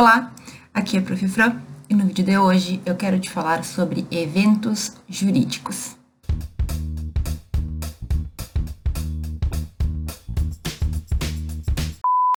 Olá, aqui é a Prof. Fran e no vídeo de hoje eu quero te falar sobre eventos jurídicos.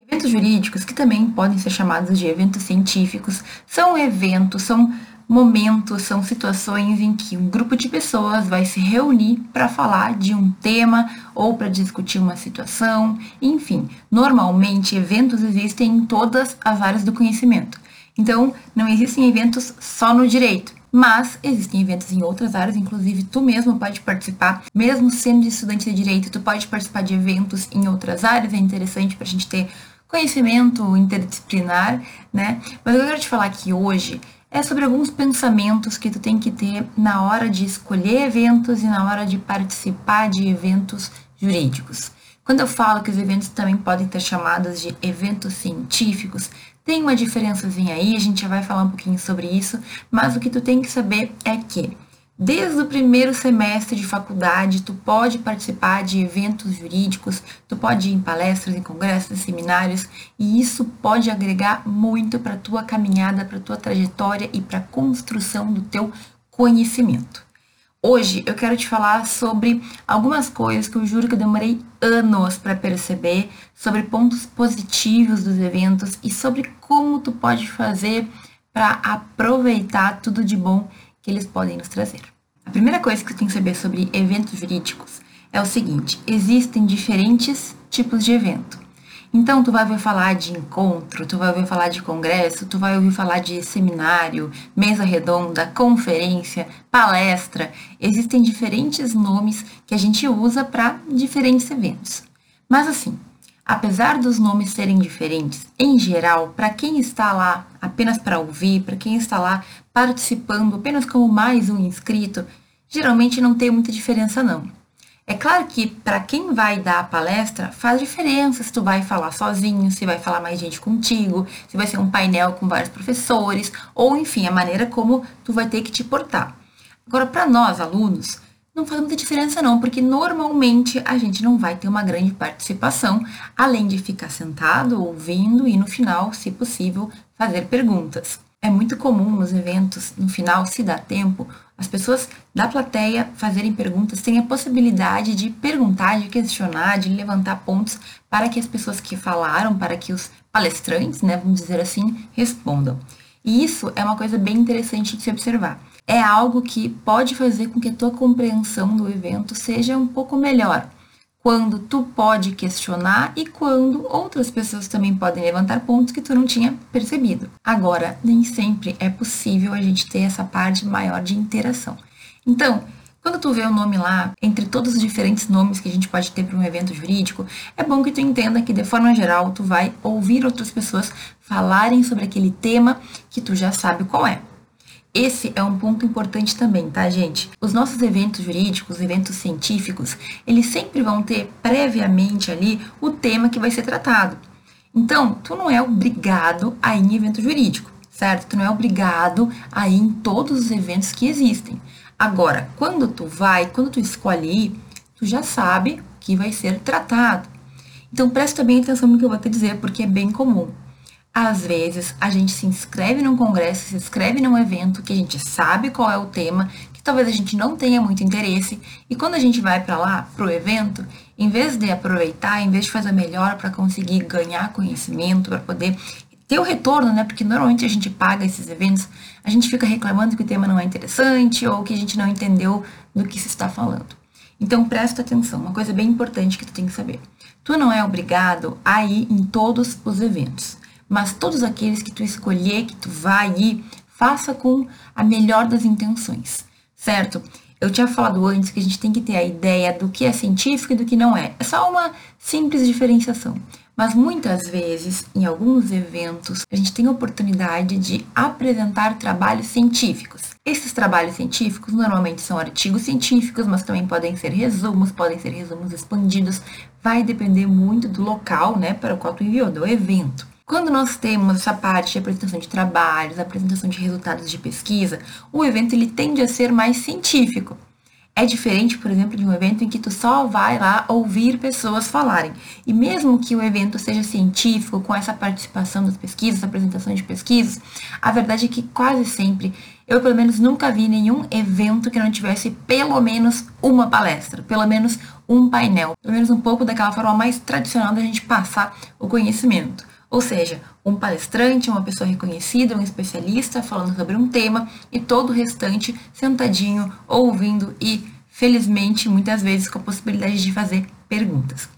Eventos jurídicos, que também podem ser chamados de eventos científicos, são eventos, são momentos, são situações em que um grupo de pessoas vai se reunir para falar de um tema ou para discutir uma situação, enfim. Normalmente, eventos existem em todas as áreas do conhecimento. Então, não existem eventos só no direito, mas existem eventos em outras áreas, inclusive tu mesmo pode participar, mesmo sendo estudante de direito, tu pode participar de eventos em outras áreas, é interessante para a gente ter conhecimento interdisciplinar, né? Mas eu quero te falar aqui hoje é sobre alguns pensamentos que tu tem que ter na hora de escolher eventos e na hora de participar de eventos jurídicos. Quando eu falo que os eventos também podem ter chamadas de eventos científicos, tem uma diferençazinha aí, a gente já vai falar um pouquinho sobre isso, mas o que tu tem que saber é que Desde o primeiro semestre de faculdade, tu pode participar de eventos jurídicos, tu pode ir em palestras, em congressos, em seminários, e isso pode agregar muito para tua caminhada, para tua trajetória e para a construção do teu conhecimento. Hoje eu quero te falar sobre algumas coisas que eu juro que eu demorei anos para perceber, sobre pontos positivos dos eventos e sobre como tu pode fazer para aproveitar tudo de bom que eles podem nos trazer. A primeira coisa que tu tem que saber sobre eventos jurídicos é o seguinte: existem diferentes tipos de evento. Então, tu vai ouvir falar de encontro, tu vai ouvir falar de congresso, tu vai ouvir falar de seminário, mesa redonda, conferência, palestra. Existem diferentes nomes que a gente usa para diferentes eventos. Mas assim, apesar dos nomes serem diferentes, em geral, para quem está lá apenas para ouvir, para quem está lá participando apenas como mais um inscrito, geralmente não tem muita diferença não. É claro que para quem vai dar a palestra faz diferença se tu vai falar sozinho, se vai falar mais gente contigo, se vai ser um painel com vários professores, ou enfim, a maneira como tu vai ter que te portar. Agora, para nós, alunos, não faz muita diferença não, porque normalmente a gente não vai ter uma grande participação, além de ficar sentado, ouvindo e no final, se possível, fazer perguntas. É muito comum nos eventos, no final, se dá tempo, as pessoas da plateia fazerem perguntas, têm a possibilidade de perguntar, de questionar, de levantar pontos para que as pessoas que falaram, para que os palestrantes, né, vamos dizer assim, respondam. E isso é uma coisa bem interessante de se observar é algo que pode fazer com que a tua compreensão do evento seja um pouco melhor. Quando tu pode questionar e quando outras pessoas também podem levantar pontos que tu não tinha percebido. Agora, nem sempre é possível a gente ter essa parte maior de interação. Então, quando tu vê o nome lá, entre todos os diferentes nomes que a gente pode ter para um evento jurídico, é bom que tu entenda que de forma geral tu vai ouvir outras pessoas falarem sobre aquele tema que tu já sabe qual é. Esse é um ponto importante também, tá, gente? Os nossos eventos jurídicos, eventos científicos, eles sempre vão ter previamente ali o tema que vai ser tratado. Então, tu não é obrigado a ir em evento jurídico, certo? Tu não é obrigado a ir em todos os eventos que existem. Agora, quando tu vai, quando tu escolhe ir, tu já sabe que vai ser tratado. Então, presta bem atenção no que eu vou te dizer, porque é bem comum. Às vezes, a gente se inscreve num congresso, se inscreve num evento que a gente sabe qual é o tema, que talvez a gente não tenha muito interesse, e quando a gente vai para lá, pro evento, em vez de aproveitar, em vez de fazer melhor para conseguir ganhar conhecimento, para poder ter o retorno, né? Porque normalmente a gente paga esses eventos, a gente fica reclamando que o tema não é interessante ou que a gente não entendeu do que se está falando. Então presta atenção, uma coisa bem importante que tu tem que saber. Tu não é obrigado a ir em todos os eventos mas todos aqueles que tu escolher, que tu vai ir, faça com a melhor das intenções, certo? Eu tinha falado antes que a gente tem que ter a ideia do que é científico e do que não é. É só uma simples diferenciação. Mas muitas vezes, em alguns eventos, a gente tem a oportunidade de apresentar trabalhos científicos. Esses trabalhos científicos normalmente são artigos científicos, mas também podem ser resumos, podem ser resumos expandidos. Vai depender muito do local, né, para o qual tu enviou, do evento. Quando nós temos essa parte de apresentação de trabalhos, apresentação de resultados de pesquisa, o evento ele tende a ser mais científico. É diferente, por exemplo, de um evento em que tu só vai lá ouvir pessoas falarem. E mesmo que o evento seja científico, com essa participação das pesquisas, apresentação de pesquisas, a verdade é que quase sempre, eu pelo menos nunca vi nenhum evento que não tivesse pelo menos uma palestra, pelo menos um painel, pelo menos um pouco daquela forma mais tradicional da gente passar o conhecimento. Ou seja, um palestrante, uma pessoa reconhecida, um especialista falando sobre um tema e todo o restante sentadinho, ouvindo e, felizmente, muitas vezes com a possibilidade de fazer perguntas.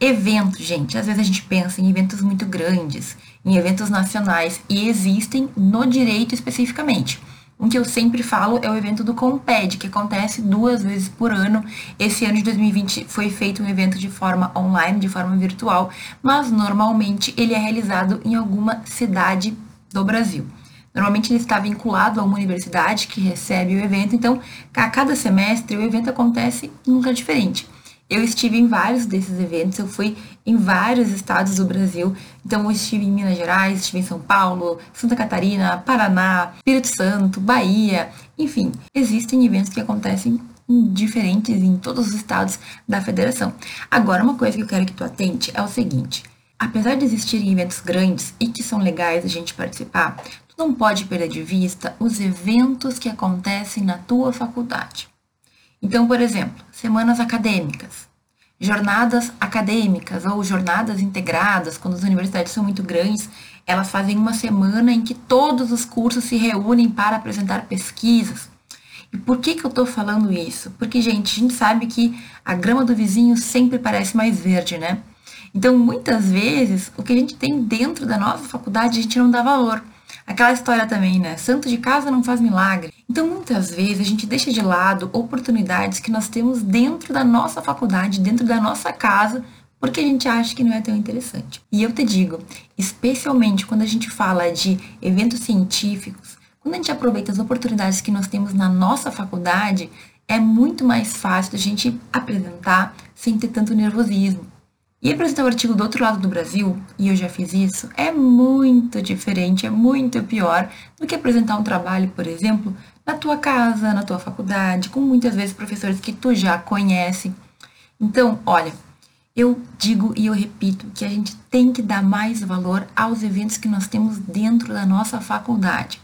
Eventos, gente, às vezes a gente pensa em eventos muito grandes, em eventos nacionais e existem no direito especificamente. Um que eu sempre falo é o evento do Comped, que acontece duas vezes por ano. Esse ano de 2020 foi feito um evento de forma online, de forma virtual, mas normalmente ele é realizado em alguma cidade do Brasil. Normalmente ele está vinculado a uma universidade que recebe o evento, então a cada semestre o evento acontece lugar diferente. Eu estive em vários desses eventos, eu fui em vários estados do Brasil. Então, eu estive em Minas Gerais, estive em São Paulo, Santa Catarina, Paraná, Espírito Santo, Bahia. Enfim, existem eventos que acontecem diferentes em todos os estados da federação. Agora, uma coisa que eu quero que tu atente é o seguinte: apesar de existirem eventos grandes e que são legais a gente participar, tu não pode perder de vista os eventos que acontecem na tua faculdade. Então, por exemplo, semanas acadêmicas, jornadas acadêmicas ou jornadas integradas, quando as universidades são muito grandes, elas fazem uma semana em que todos os cursos se reúnem para apresentar pesquisas. E por que, que eu estou falando isso? Porque, gente, a gente sabe que a grama do vizinho sempre parece mais verde, né? Então, muitas vezes, o que a gente tem dentro da nossa faculdade, a gente não dá valor. Aquela história também, né? Santo de casa não faz milagre. Então, muitas vezes, a gente deixa de lado oportunidades que nós temos dentro da nossa faculdade, dentro da nossa casa, porque a gente acha que não é tão interessante. E eu te digo, especialmente quando a gente fala de eventos científicos, quando a gente aproveita as oportunidades que nós temos na nossa faculdade, é muito mais fácil a gente apresentar sem ter tanto nervosismo. E apresentar o artigo do outro lado do Brasil, e eu já fiz isso, é muito diferente, é muito pior do que apresentar um trabalho, por exemplo, na tua casa, na tua faculdade, com muitas vezes professores que tu já conhece. Então, olha, eu digo e eu repito que a gente tem que dar mais valor aos eventos que nós temos dentro da nossa faculdade.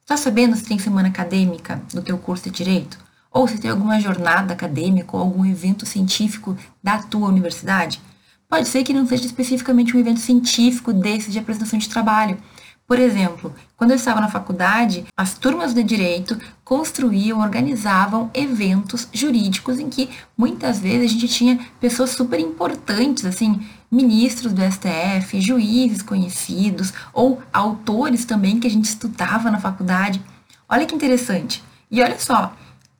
Está sabendo se tem semana acadêmica no teu curso de direito? Ou se tem alguma jornada acadêmica ou algum evento científico da tua universidade? Pode ser que não seja especificamente um evento científico desse de apresentação de trabalho. Por exemplo, quando eu estava na faculdade, as turmas de direito construíam, organizavam eventos jurídicos em que muitas vezes a gente tinha pessoas super importantes, assim, ministros do STF, juízes conhecidos ou autores também que a gente estudava na faculdade. Olha que interessante. E olha só,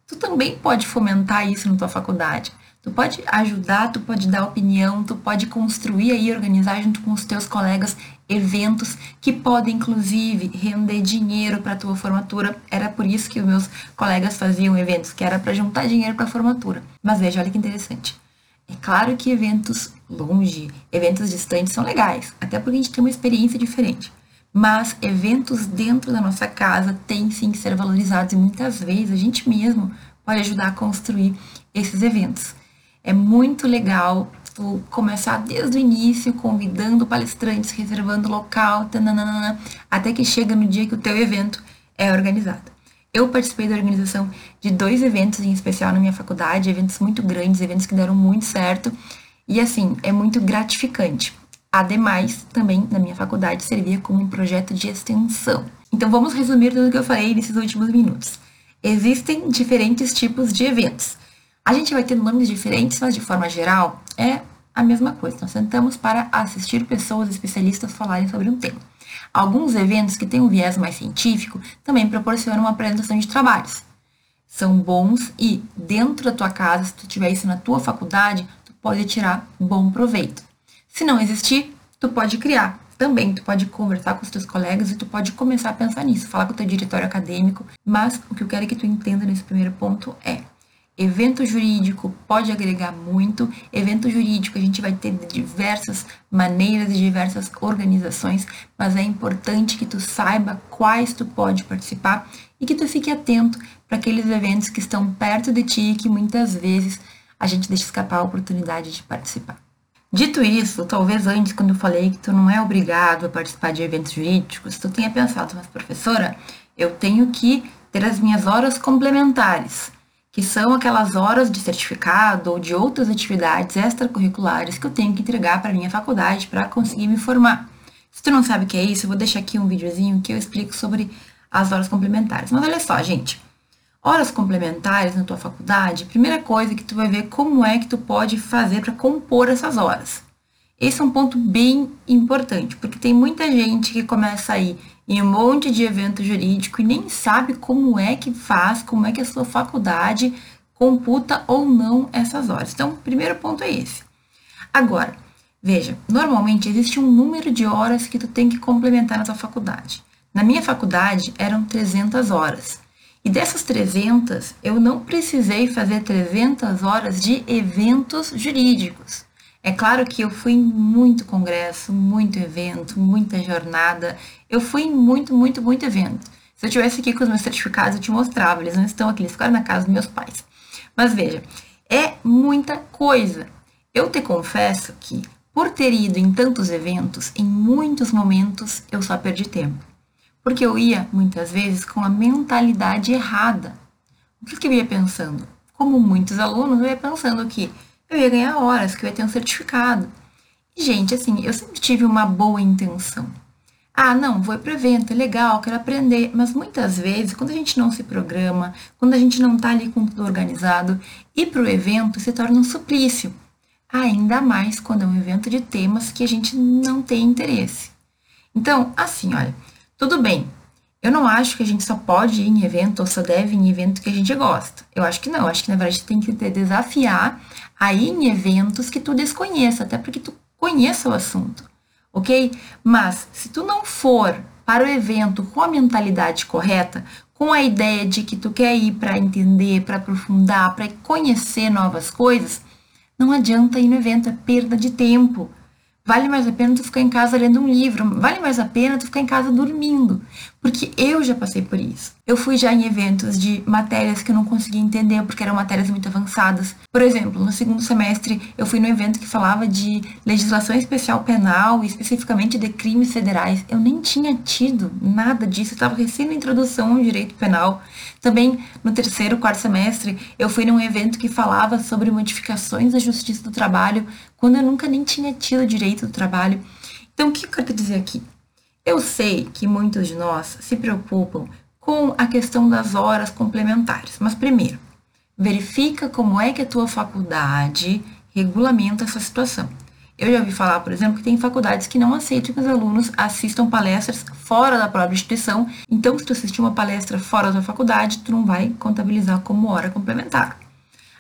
tu também pode fomentar isso na tua faculdade. Tu pode ajudar, tu pode dar opinião, tu pode construir e organizar junto com os teus colegas eventos que podem inclusive render dinheiro para a tua formatura. Era por isso que os meus colegas faziam eventos, que era para juntar dinheiro para a formatura. Mas veja, olha que interessante. É claro que eventos longe, eventos distantes são legais, até porque a gente tem uma experiência diferente. Mas eventos dentro da nossa casa têm sim que ser valorizados e muitas vezes a gente mesmo pode ajudar a construir esses eventos. É muito legal tu começar desde o início, convidando palestrantes, reservando local, tananana, até que chega no dia que o teu evento é organizado. Eu participei da organização de dois eventos em especial na minha faculdade, eventos muito grandes, eventos que deram muito certo, e assim, é muito gratificante. Ademais, também na minha faculdade servia como um projeto de extensão. Então vamos resumir tudo o que eu falei nesses últimos minutos. Existem diferentes tipos de eventos. A gente vai ter nomes diferentes, mas de forma geral é a mesma coisa. Nós sentamos para assistir pessoas especialistas falarem sobre um tema. Alguns eventos que têm um viés mais científico também proporcionam uma apresentação de trabalhos. São bons e dentro da tua casa, se tu tiver isso na tua faculdade, tu pode tirar bom proveito. Se não existir, tu pode criar. Também tu pode conversar com os teus colegas e tu pode começar a pensar nisso, falar com o teu diretório acadêmico, mas o que eu quero que tu entenda nesse primeiro ponto é Evento jurídico pode agregar muito. Evento jurídico a gente vai ter diversas maneiras, de diversas organizações, mas é importante que tu saiba quais tu pode participar e que tu fique atento para aqueles eventos que estão perto de ti e que muitas vezes a gente deixa escapar a oportunidade de participar. Dito isso, talvez antes, quando eu falei que tu não é obrigado a participar de eventos jurídicos, tu tenha pensado, mas professora, eu tenho que ter as minhas horas complementares, que são aquelas horas de certificado ou de outras atividades extracurriculares que eu tenho que entregar para a minha faculdade para conseguir me formar. Se tu não sabe o que é isso, eu vou deixar aqui um videozinho que eu explico sobre as horas complementares. Mas olha só, gente, horas complementares na tua faculdade, primeira coisa que tu vai ver como é que tu pode fazer para compor essas horas. Esse é um ponto bem importante, porque tem muita gente que começa a ir em um monte de evento jurídico e nem sabe como é que faz, como é que a sua faculdade computa ou não essas horas. Então, o primeiro ponto é esse. Agora, veja, normalmente existe um número de horas que tu tem que complementar na tua faculdade. Na minha faculdade eram 300 horas. E dessas 300, eu não precisei fazer 300 horas de eventos jurídicos. É claro que eu fui em muito congresso, muito evento, muita jornada. Eu fui em muito, muito, muito evento. Se eu tivesse aqui com os meus certificados, eu te mostrava. Eles não estão aqui, eles ficaram na casa dos meus pais. Mas veja, é muita coisa. Eu te confesso que, por ter ido em tantos eventos, em muitos momentos eu só perdi tempo porque eu ia muitas vezes com a mentalidade errada. O que, eu ia pensando? Como muitos alunos, eu ia pensando que eu ia ganhar horas, que eu ia ter um certificado. E, gente, assim, eu sempre tive uma boa intenção. Ah, não, vou para o evento, é legal, quero aprender. Mas muitas vezes, quando a gente não se programa, quando a gente não está ali com tudo organizado, ir para o evento se torna um suplício. Ainda mais quando é um evento de temas que a gente não tem interesse. Então, assim, olha, tudo bem. Eu não acho que a gente só pode ir em evento ou só deve ir em evento que a gente gosta. Eu acho que não. Eu acho que na verdade tem que desafiar a ir em eventos que tu desconheça, até porque tu conheça o assunto, ok? Mas se tu não for para o evento com a mentalidade correta, com a ideia de que tu quer ir para entender, para aprofundar, para conhecer novas coisas, não adianta ir no evento, é perda de tempo. Vale mais a pena tu ficar em casa lendo um livro, vale mais a pena tu ficar em casa dormindo, porque eu já passei por isso. Eu fui já em eventos de matérias que eu não conseguia entender porque eram matérias muito avançadas. Por exemplo, no segundo semestre eu fui no evento que falava de legislação especial penal especificamente de crimes federais. Eu nem tinha tido nada disso, eu estava recém na introdução ao direito penal. Também no terceiro, quarto semestre, eu fui num evento que falava sobre modificações da justiça do trabalho quando eu nunca nem tinha tido direito do trabalho. Então, o que eu quero dizer aqui? Eu sei que muitos de nós se preocupam com a questão das horas complementares, mas primeiro, verifica como é que a tua faculdade regulamenta essa situação. Eu já ouvi falar, por exemplo, que tem faculdades que não aceitam que os alunos assistam palestras fora da própria instituição. Então, se tu assistir uma palestra fora da faculdade, tu não vai contabilizar como hora complementar.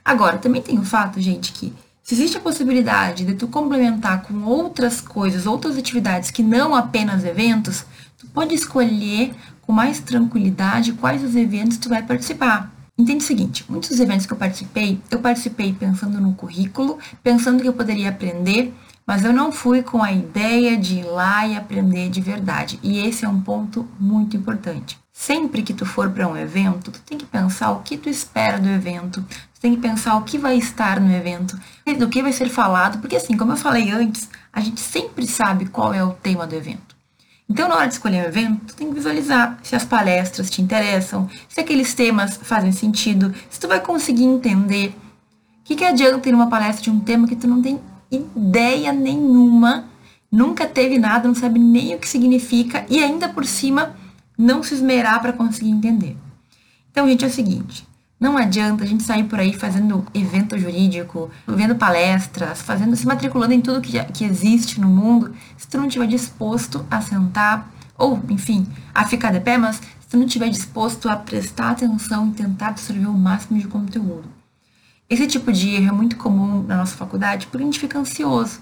Agora, também tem o fato, gente, que se existe a possibilidade de tu complementar com outras coisas, outras atividades que não apenas eventos, tu pode escolher com mais tranquilidade quais os eventos tu vai participar. Entende o seguinte, muitos dos eventos que eu participei, eu participei pensando no currículo, pensando que eu poderia aprender, mas eu não fui com a ideia de ir lá e aprender de verdade. E esse é um ponto muito importante. Sempre que tu for para um evento, tu tem que pensar o que tu espera do evento, tu tem que pensar o que vai estar no evento, do que vai ser falado, porque assim, como eu falei antes, a gente sempre sabe qual é o tema do evento. Então, na hora de escolher um evento, tu tem que visualizar se as palestras te interessam, se aqueles temas fazem sentido, se tu vai conseguir entender. O que, que adianta ir numa palestra de um tema que tu não tem ideia nenhuma, nunca teve nada, não sabe nem o que significa e ainda por cima não se esmerar para conseguir entender. Então, gente, é o seguinte: não adianta a gente sair por aí fazendo evento jurídico, vendo palestras, fazendo, se matriculando em tudo que, que existe no mundo, se tu não estiver disposto a sentar, ou, enfim, a ficar de pé, mas se tu não estiver disposto a prestar atenção e tentar absorver o máximo de conteúdo. Esse tipo de erro é muito comum na nossa faculdade porque a gente fica ansioso.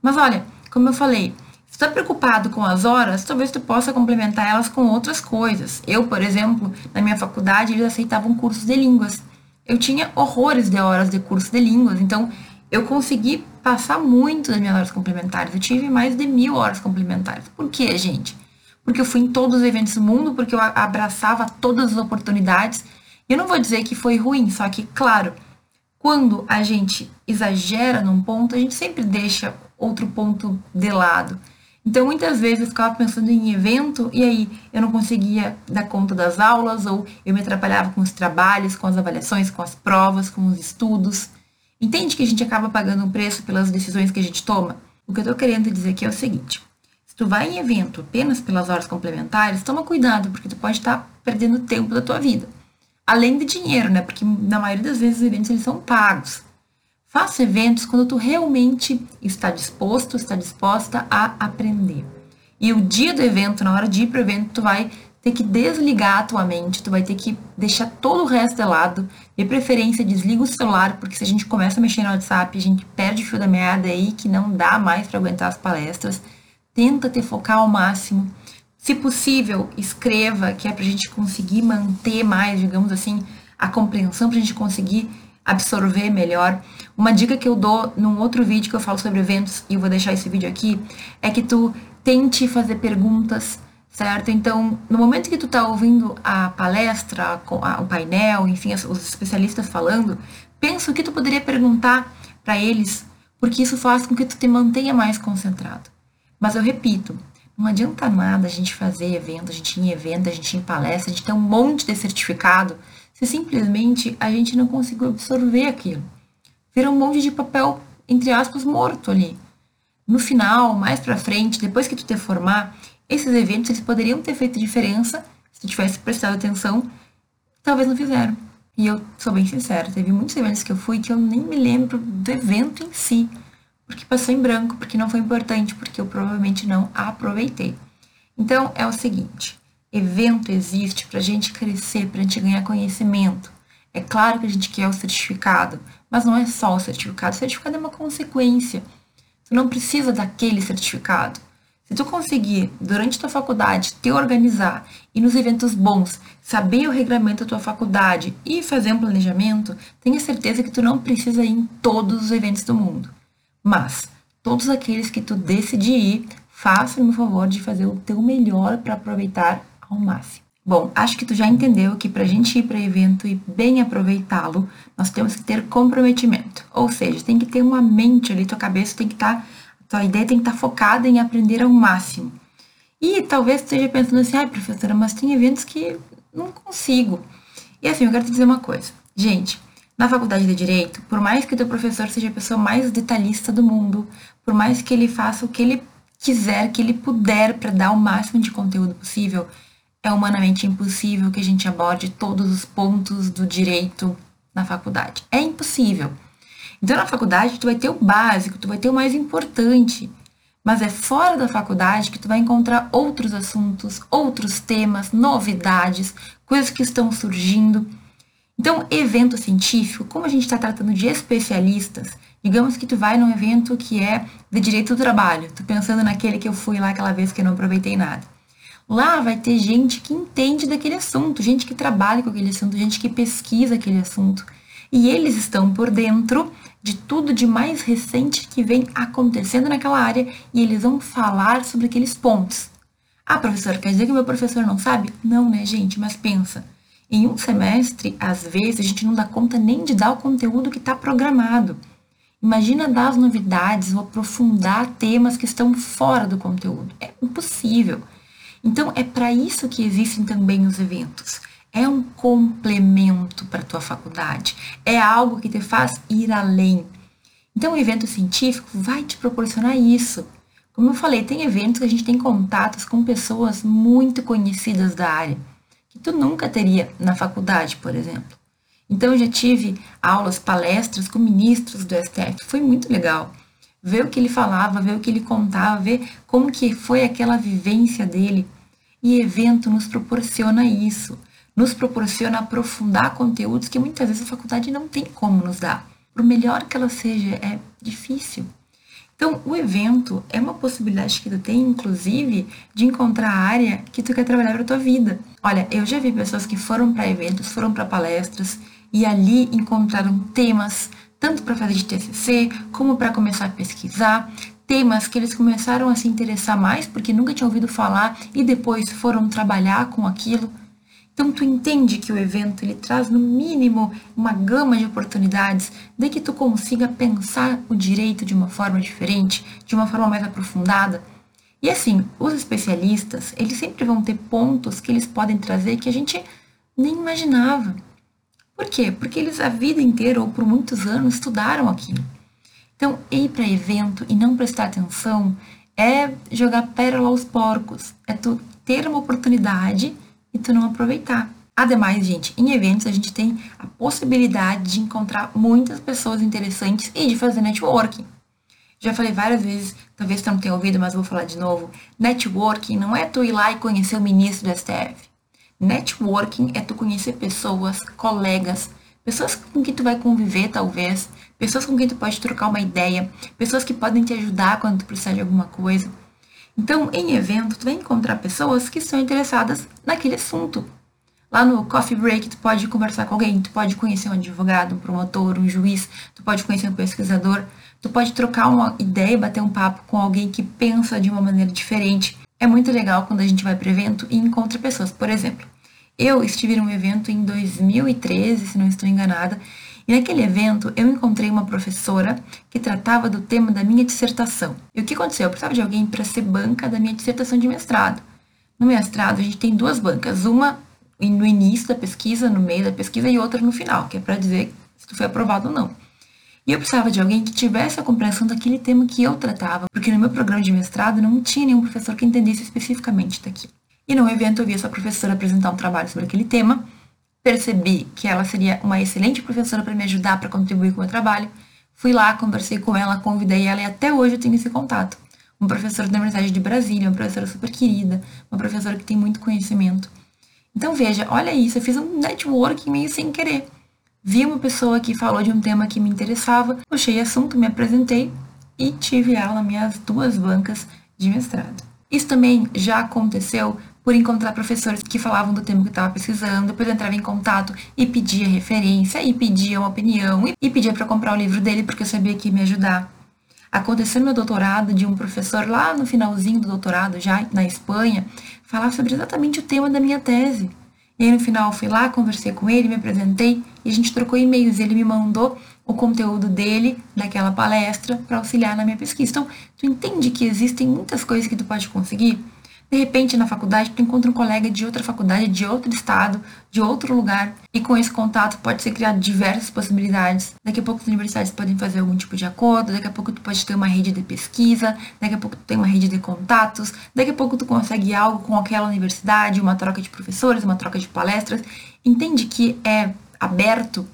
Mas olha, como eu falei, está preocupado com as horas, talvez tu possa complementar elas com outras coisas. Eu, por exemplo, na minha faculdade, eles aceitavam cursos de línguas. eu tinha horrores de horas de curso de línguas, então eu consegui passar muito das minhas horas complementares. Eu tive mais de mil horas complementares. Por quê, gente? Porque eu fui em todos os eventos do mundo, porque eu abraçava todas as oportunidades. Eu não vou dizer que foi ruim, só que, claro, quando a gente exagera num ponto, a gente sempre deixa outro ponto de lado. Então, muitas vezes eu ficava pensando em evento e aí eu não conseguia dar conta das aulas ou eu me atrapalhava com os trabalhos, com as avaliações, com as provas, com os estudos. Entende que a gente acaba pagando um preço pelas decisões que a gente toma? O que eu estou querendo dizer aqui é o seguinte: se tu vai em evento apenas pelas horas complementares, toma cuidado, porque tu pode estar tá perdendo tempo da tua vida. Além de dinheiro, né? Porque na maioria das vezes os eventos eles são pagos. Faça eventos quando tu realmente está disposto, está disposta a aprender. E o dia do evento, na hora de ir para o evento, tu vai ter que desligar a tua mente, tu vai ter que deixar todo o resto de lado. De preferência, desliga o celular, porque se a gente começa a mexer no WhatsApp, a gente perde o fio da meada aí, que não dá mais para aguentar as palestras. Tenta te focar ao máximo. Se possível, escreva, que é para a gente conseguir manter mais, digamos assim, a compreensão, para a gente conseguir absorver melhor. Uma dica que eu dou num outro vídeo que eu falo sobre eventos, e eu vou deixar esse vídeo aqui, é que tu tente fazer perguntas, certo? Então, no momento que tu tá ouvindo a palestra, o painel, enfim, os especialistas falando, pensa o que tu poderia perguntar para eles, porque isso faz com que tu te mantenha mais concentrado. Mas eu repito, não adianta nada a gente fazer evento, a gente ir em evento, a gente ir em palestra, a gente ter um monte de certificado, se simplesmente a gente não conseguiu absorver aquilo. Vira um monte de papel, entre aspas, morto ali. No final, mais pra frente, depois que tu te formar, esses eventos eles poderiam ter feito diferença se tu tivesse prestado atenção, talvez não fizeram. E eu sou bem sincera, teve muitos eventos que eu fui que eu nem me lembro do evento em si, porque passou em branco, porque não foi importante, porque eu provavelmente não aproveitei. Então é o seguinte, evento existe para a gente crescer, para a gente ganhar conhecimento. É claro que a gente quer o certificado, mas não é só o certificado. O certificado é uma consequência. Tu não precisa daquele certificado. Se tu conseguir, durante a tua faculdade, te organizar e nos eventos bons, saber o regramento da tua faculdade e fazer um planejamento, tenha certeza que tu não precisa ir em todos os eventos do mundo. Mas, todos aqueles que tu decidir ir, faça-me o favor de fazer o teu melhor para aproveitar ao máximo. Bom, acho que tu já entendeu que para a gente ir para evento e bem aproveitá-lo, nós temos que ter comprometimento. Ou seja, tem que ter uma mente ali, tua cabeça tem que estar, tá, tua ideia tem que estar tá focada em aprender ao máximo. E talvez esteja pensando assim, ai professora, mas tem eventos que não consigo. E assim, eu quero te dizer uma coisa. Gente, na faculdade de Direito, por mais que o teu professor seja a pessoa mais detalhista do mundo, por mais que ele faça o que ele quiser, que ele puder para dar o máximo de conteúdo possível, é humanamente impossível que a gente aborde todos os pontos do direito na faculdade. É impossível. Então, na faculdade, tu vai ter o básico, tu vai ter o mais importante. Mas é fora da faculdade que tu vai encontrar outros assuntos, outros temas, novidades, coisas que estão surgindo. Então, evento científico, como a gente está tratando de especialistas, digamos que tu vai num evento que é de direito do trabalho. Tô pensando naquele que eu fui lá aquela vez que eu não aproveitei nada. Lá vai ter gente que entende daquele assunto, gente que trabalha com aquele assunto, gente que pesquisa aquele assunto. E eles estão por dentro de tudo de mais recente que vem acontecendo naquela área e eles vão falar sobre aqueles pontos. Ah, professor, quer dizer que o meu professor não sabe? Não, né, gente? Mas pensa. Em um semestre, às vezes, a gente não dá conta nem de dar o conteúdo que está programado. Imagina dar as novidades ou aprofundar temas que estão fora do conteúdo. É impossível. Então, é para isso que existem também os eventos. É um complemento para a tua faculdade. É algo que te faz ir além. Então, o evento científico vai te proporcionar isso. Como eu falei, tem eventos que a gente tem contatos com pessoas muito conhecidas da área, que tu nunca teria na faculdade, por exemplo. Então, eu já tive aulas, palestras com ministros do STF. Foi muito legal ver o que ele falava, ver o que ele contava, ver como que foi aquela vivência dele. E evento nos proporciona isso, nos proporciona aprofundar conteúdos que muitas vezes a faculdade não tem como nos dar. Por melhor que ela seja, é difícil. Então, o evento é uma possibilidade que tu tem, inclusive, de encontrar a área que tu quer trabalhar para tua vida. Olha, eu já vi pessoas que foram para eventos, foram para palestras e ali encontraram temas tanto para fazer de TCC como para começar a pesquisar, temas que eles começaram a se interessar mais porque nunca tinham ouvido falar e depois foram trabalhar com aquilo. Então tu entende que o evento ele traz no mínimo uma gama de oportunidades de que tu consiga pensar o direito de uma forma diferente, de uma forma mais aprofundada. E assim, os especialistas, eles sempre vão ter pontos que eles podem trazer que a gente nem imaginava. Por quê? Porque eles a vida inteira ou por muitos anos estudaram aquilo. Então, ir para evento e não prestar atenção é jogar pérola aos porcos, é tu ter uma oportunidade e tu não aproveitar. Ademais, gente, em eventos a gente tem a possibilidade de encontrar muitas pessoas interessantes e de fazer networking. Já falei várias vezes, talvez tu não tenha ouvido, mas vou falar de novo. Networking não é tu ir lá e conhecer o ministro do STF. Networking é tu conhecer pessoas, colegas, pessoas com quem tu vai conviver talvez, pessoas com quem tu pode trocar uma ideia, pessoas que podem te ajudar quando tu precisar de alguma coisa. Então, em evento, tu vai encontrar pessoas que estão interessadas naquele assunto. Lá no coffee break, tu pode conversar com alguém, tu pode conhecer um advogado, um promotor, um juiz, tu pode conhecer um pesquisador, tu pode trocar uma ideia, bater um papo com alguém que pensa de uma maneira diferente. É muito legal quando a gente vai para evento e encontra pessoas. Por exemplo, eu estive num evento em 2013, se não estou enganada, e naquele evento eu encontrei uma professora que tratava do tema da minha dissertação. E o que aconteceu? Eu precisava de alguém para ser banca da minha dissertação de mestrado. No mestrado, a gente tem duas bancas, uma no início da pesquisa, no meio da pesquisa, e outra no final, que é para dizer se tu foi aprovado ou não. E eu precisava de alguém que tivesse a compreensão daquele tema que eu tratava, porque no meu programa de mestrado não tinha nenhum professor que entendesse especificamente daquilo. E no evento eu vi essa professora apresentar um trabalho sobre aquele tema, percebi que ela seria uma excelente professora para me ajudar, para contribuir com o meu trabalho. Fui lá, conversei com ela, convidei ela e até hoje eu tenho esse contato. Uma professora da Universidade de Brasília, uma professora super querida, uma professora que tem muito conhecimento. Então veja, olha isso, eu fiz um networking meio sem querer vi uma pessoa que falou de um tema que me interessava, puxei assunto, me apresentei e tive ela nas minhas duas bancas de mestrado. Isso também já aconteceu por encontrar professores que falavam do tema que eu estava pesquisando, depois eu entrava em contato e pedia referência, e pedia uma opinião, e pedia para comprar o livro dele porque eu sabia que ia me ajudar. Aconteceu meu doutorado de um professor lá no finalzinho do doutorado, já na Espanha, falar sobre exatamente o tema da minha tese. E aí no final fui lá, conversei com ele, me apresentei e a gente trocou e-mails. Ele me mandou o conteúdo dele daquela palestra para auxiliar na minha pesquisa. Então, tu entende que existem muitas coisas que tu pode conseguir? De repente, na faculdade, tu encontra um colega de outra faculdade, de outro estado, de outro lugar, e com esse contato pode ser criado diversas possibilidades. Daqui a pouco as universidades podem fazer algum tipo de acordo, daqui a pouco tu pode ter uma rede de pesquisa, daqui a pouco tu tem uma rede de contatos, daqui a pouco tu consegue algo com aquela universidade, uma troca de professores, uma troca de palestras. Entende que é aberto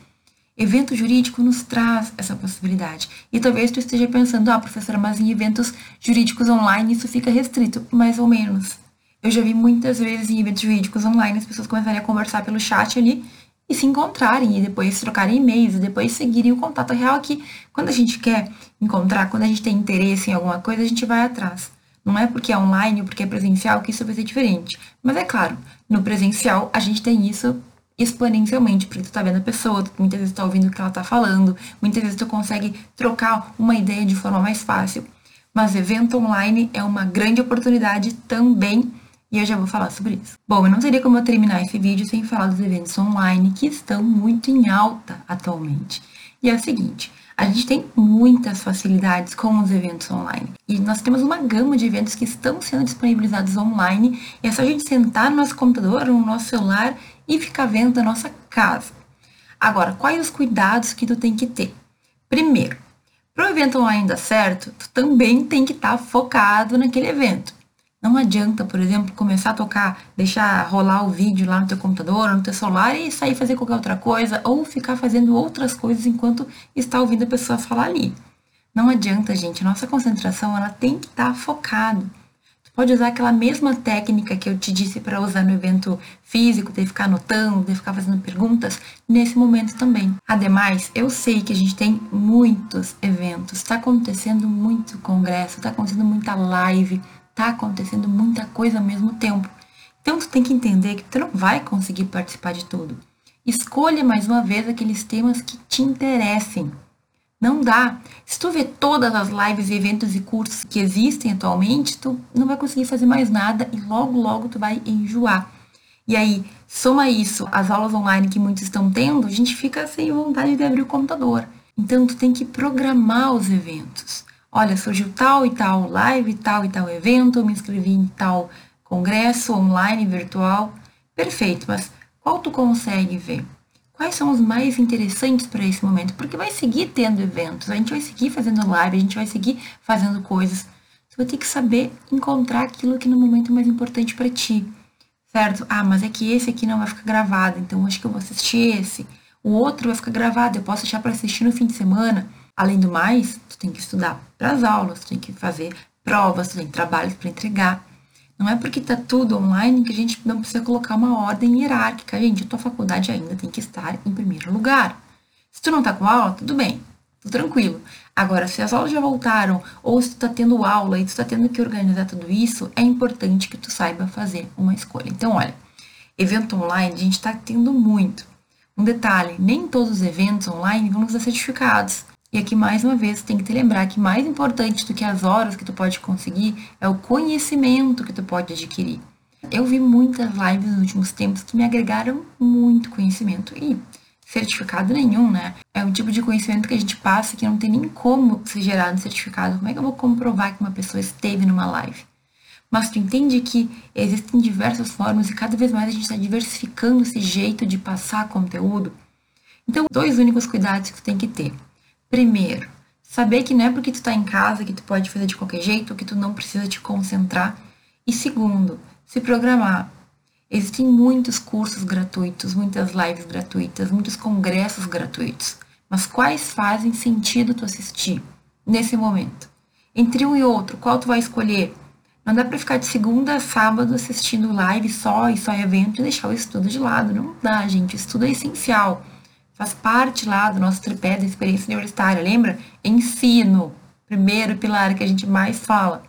Evento jurídico nos traz essa possibilidade. E talvez tu esteja pensando, ah, professora, mas em eventos jurídicos online isso fica restrito. Mais ou menos. Eu já vi muitas vezes em eventos jurídicos online as pessoas começarem a conversar pelo chat ali e se encontrarem e depois trocarem e-mails e depois seguirem o contato real aqui. Quando a gente quer encontrar, quando a gente tem interesse em alguma coisa, a gente vai atrás. Não é porque é online ou porque é presencial que isso vai ser diferente. Mas é claro, no presencial a gente tem isso exponencialmente, porque tu tá vendo a pessoa, tu muitas vezes tá ouvindo o que ela tá falando, muitas vezes tu consegue trocar uma ideia de forma mais fácil. Mas evento online é uma grande oportunidade também, e eu já vou falar sobre isso. Bom, eu não teria como eu terminar esse vídeo sem falar dos eventos online que estão muito em alta atualmente. E é o seguinte, a gente tem muitas facilidades com os eventos online. E nós temos uma gama de eventos que estão sendo disponibilizados online. E é só a gente sentar no nosso computador no nosso celular e ficar vendo da nossa casa. Agora, quais os cuidados que tu tem que ter? Primeiro, para o evento online dar certo, tu também tem que estar tá focado naquele evento. Não adianta, por exemplo, começar a tocar, deixar rolar o vídeo lá no teu computador no teu celular e sair fazer qualquer outra coisa ou ficar fazendo outras coisas enquanto está ouvindo a pessoa falar ali. Não adianta, gente. Nossa concentração ela tem que estar tá focada pode usar aquela mesma técnica que eu te disse para usar no evento físico, de ficar anotando, de ficar fazendo perguntas, nesse momento também. Ademais, eu sei que a gente tem muitos eventos, está acontecendo muito congresso, está acontecendo muita live, está acontecendo muita coisa ao mesmo tempo. Então tu tem que entender que tu não vai conseguir participar de tudo. Escolha mais uma vez aqueles temas que te interessem. Não dá. Se tu vê todas as lives, eventos e cursos que existem atualmente, tu não vai conseguir fazer mais nada e logo, logo tu vai enjoar. E aí, soma isso as aulas online que muitos estão tendo, a gente fica sem vontade de abrir o computador. Então, tu tem que programar os eventos. Olha, surgiu tal e tal live, tal e tal evento, me inscrevi em tal congresso online, virtual. Perfeito, mas qual tu consegue ver? Quais são os mais interessantes para esse momento? Porque vai seguir tendo eventos, a gente vai seguir fazendo live, a gente vai seguir fazendo coisas. Tu vai ter que saber encontrar aquilo que no momento é mais importante para ti, certo? Ah, mas é que esse aqui não vai ficar gravado, então acho que eu vou assistir esse. O outro vai ficar gravado, eu posso deixar para assistir no fim de semana. Além do mais, tu tem que estudar para as aulas, tu tem que fazer provas, tu tem trabalhos para entregar. Não é porque está tudo online que a gente não precisa colocar uma ordem hierárquica. Gente, a tua faculdade ainda tem que estar em primeiro lugar. Se tu não está com aula, tudo bem, tudo tranquilo. Agora, se as aulas já voltaram, ou se tu está tendo aula e tu está tendo que organizar tudo isso, é importante que tu saiba fazer uma escolha. Então, olha, evento online a gente está tendo muito. Um detalhe, nem todos os eventos online vão nos dar certificados. E aqui, mais uma vez, tem que te lembrar que mais importante do que as horas que tu pode conseguir é o conhecimento que tu pode adquirir. Eu vi muitas lives nos últimos tempos que me agregaram muito conhecimento. E certificado nenhum, né? É um tipo de conhecimento que a gente passa que não tem nem como ser gerado certificado. Como é que eu vou comprovar que uma pessoa esteve numa live? Mas tu entende que existem diversas formas e cada vez mais a gente está diversificando esse jeito de passar conteúdo. Então, dois únicos cuidados que tu tem que ter. Primeiro, saber que não é porque tu tá em casa que tu pode fazer de qualquer jeito, que tu não precisa te concentrar. E segundo, se programar. Existem muitos cursos gratuitos, muitas lives gratuitas, muitos congressos gratuitos. Mas quais fazem sentido tu assistir nesse momento? Entre um e outro, qual tu vai escolher? Não dá para ficar de segunda a sábado assistindo live só e só evento e deixar o estudo de lado. Não dá, gente. Estudo é essencial faz parte lá do nosso tripé da experiência universitária, lembra? Ensino, primeiro pilar que a gente mais fala.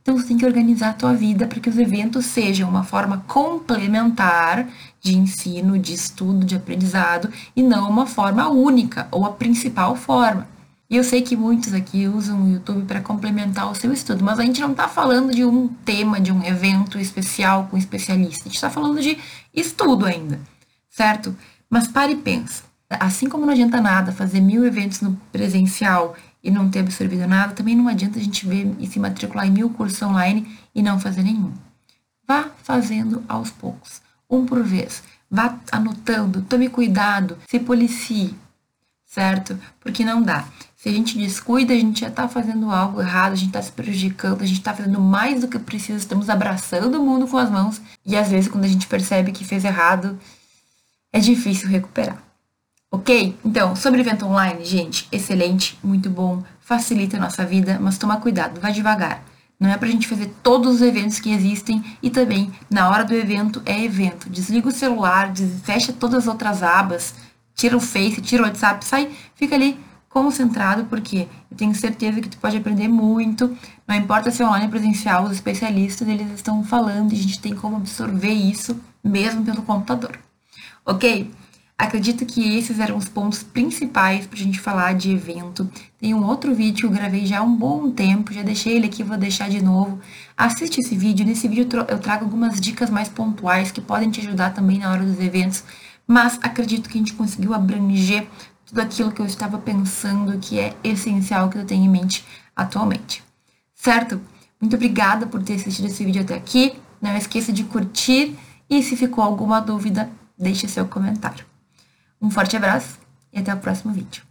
Então você tem que organizar a tua vida para que os eventos sejam uma forma complementar de ensino, de estudo, de aprendizado e não uma forma única ou a principal forma. E eu sei que muitos aqui usam o YouTube para complementar o seu estudo, mas a gente não está falando de um tema, de um evento especial com especialista. A gente está falando de estudo ainda, certo? Mas pare e pensa. Assim como não adianta nada fazer mil eventos no presencial e não ter absorvido nada, também não adianta a gente ver e se matricular em mil cursos online e não fazer nenhum. Vá fazendo aos poucos, um por vez. Vá anotando, tome cuidado, se policie, certo? Porque não dá. Se a gente descuida, a gente já está fazendo algo errado, a gente está se prejudicando, a gente está fazendo mais do que precisa, estamos abraçando o mundo com as mãos e às vezes quando a gente percebe que fez errado, é difícil recuperar. Ok? Então, sobre evento online, gente, excelente, muito bom, facilita a nossa vida, mas toma cuidado, vai devagar. Não é pra gente fazer todos os eventos que existem e também, na hora do evento, é evento. Desliga o celular, fecha todas as outras abas, tira o Face, tira o WhatsApp, sai, fica ali concentrado, porque eu tenho certeza que tu pode aprender muito. Não importa se é online ou presencial, os especialistas, eles estão falando e a gente tem como absorver isso mesmo pelo computador ok? Acredito que esses eram os pontos principais para a gente falar de evento. Tem um outro vídeo que eu gravei já há um bom tempo, já deixei ele aqui, vou deixar de novo. Assiste esse vídeo, nesse vídeo eu trago algumas dicas mais pontuais que podem te ajudar também na hora dos eventos, mas acredito que a gente conseguiu abranger tudo aquilo que eu estava pensando que é essencial que eu tenho em mente atualmente. Certo? Muito obrigada por ter assistido esse vídeo até aqui. Não esqueça de curtir e se ficou alguma dúvida, deixe seu comentário. Um forte abraço e até o próximo vídeo.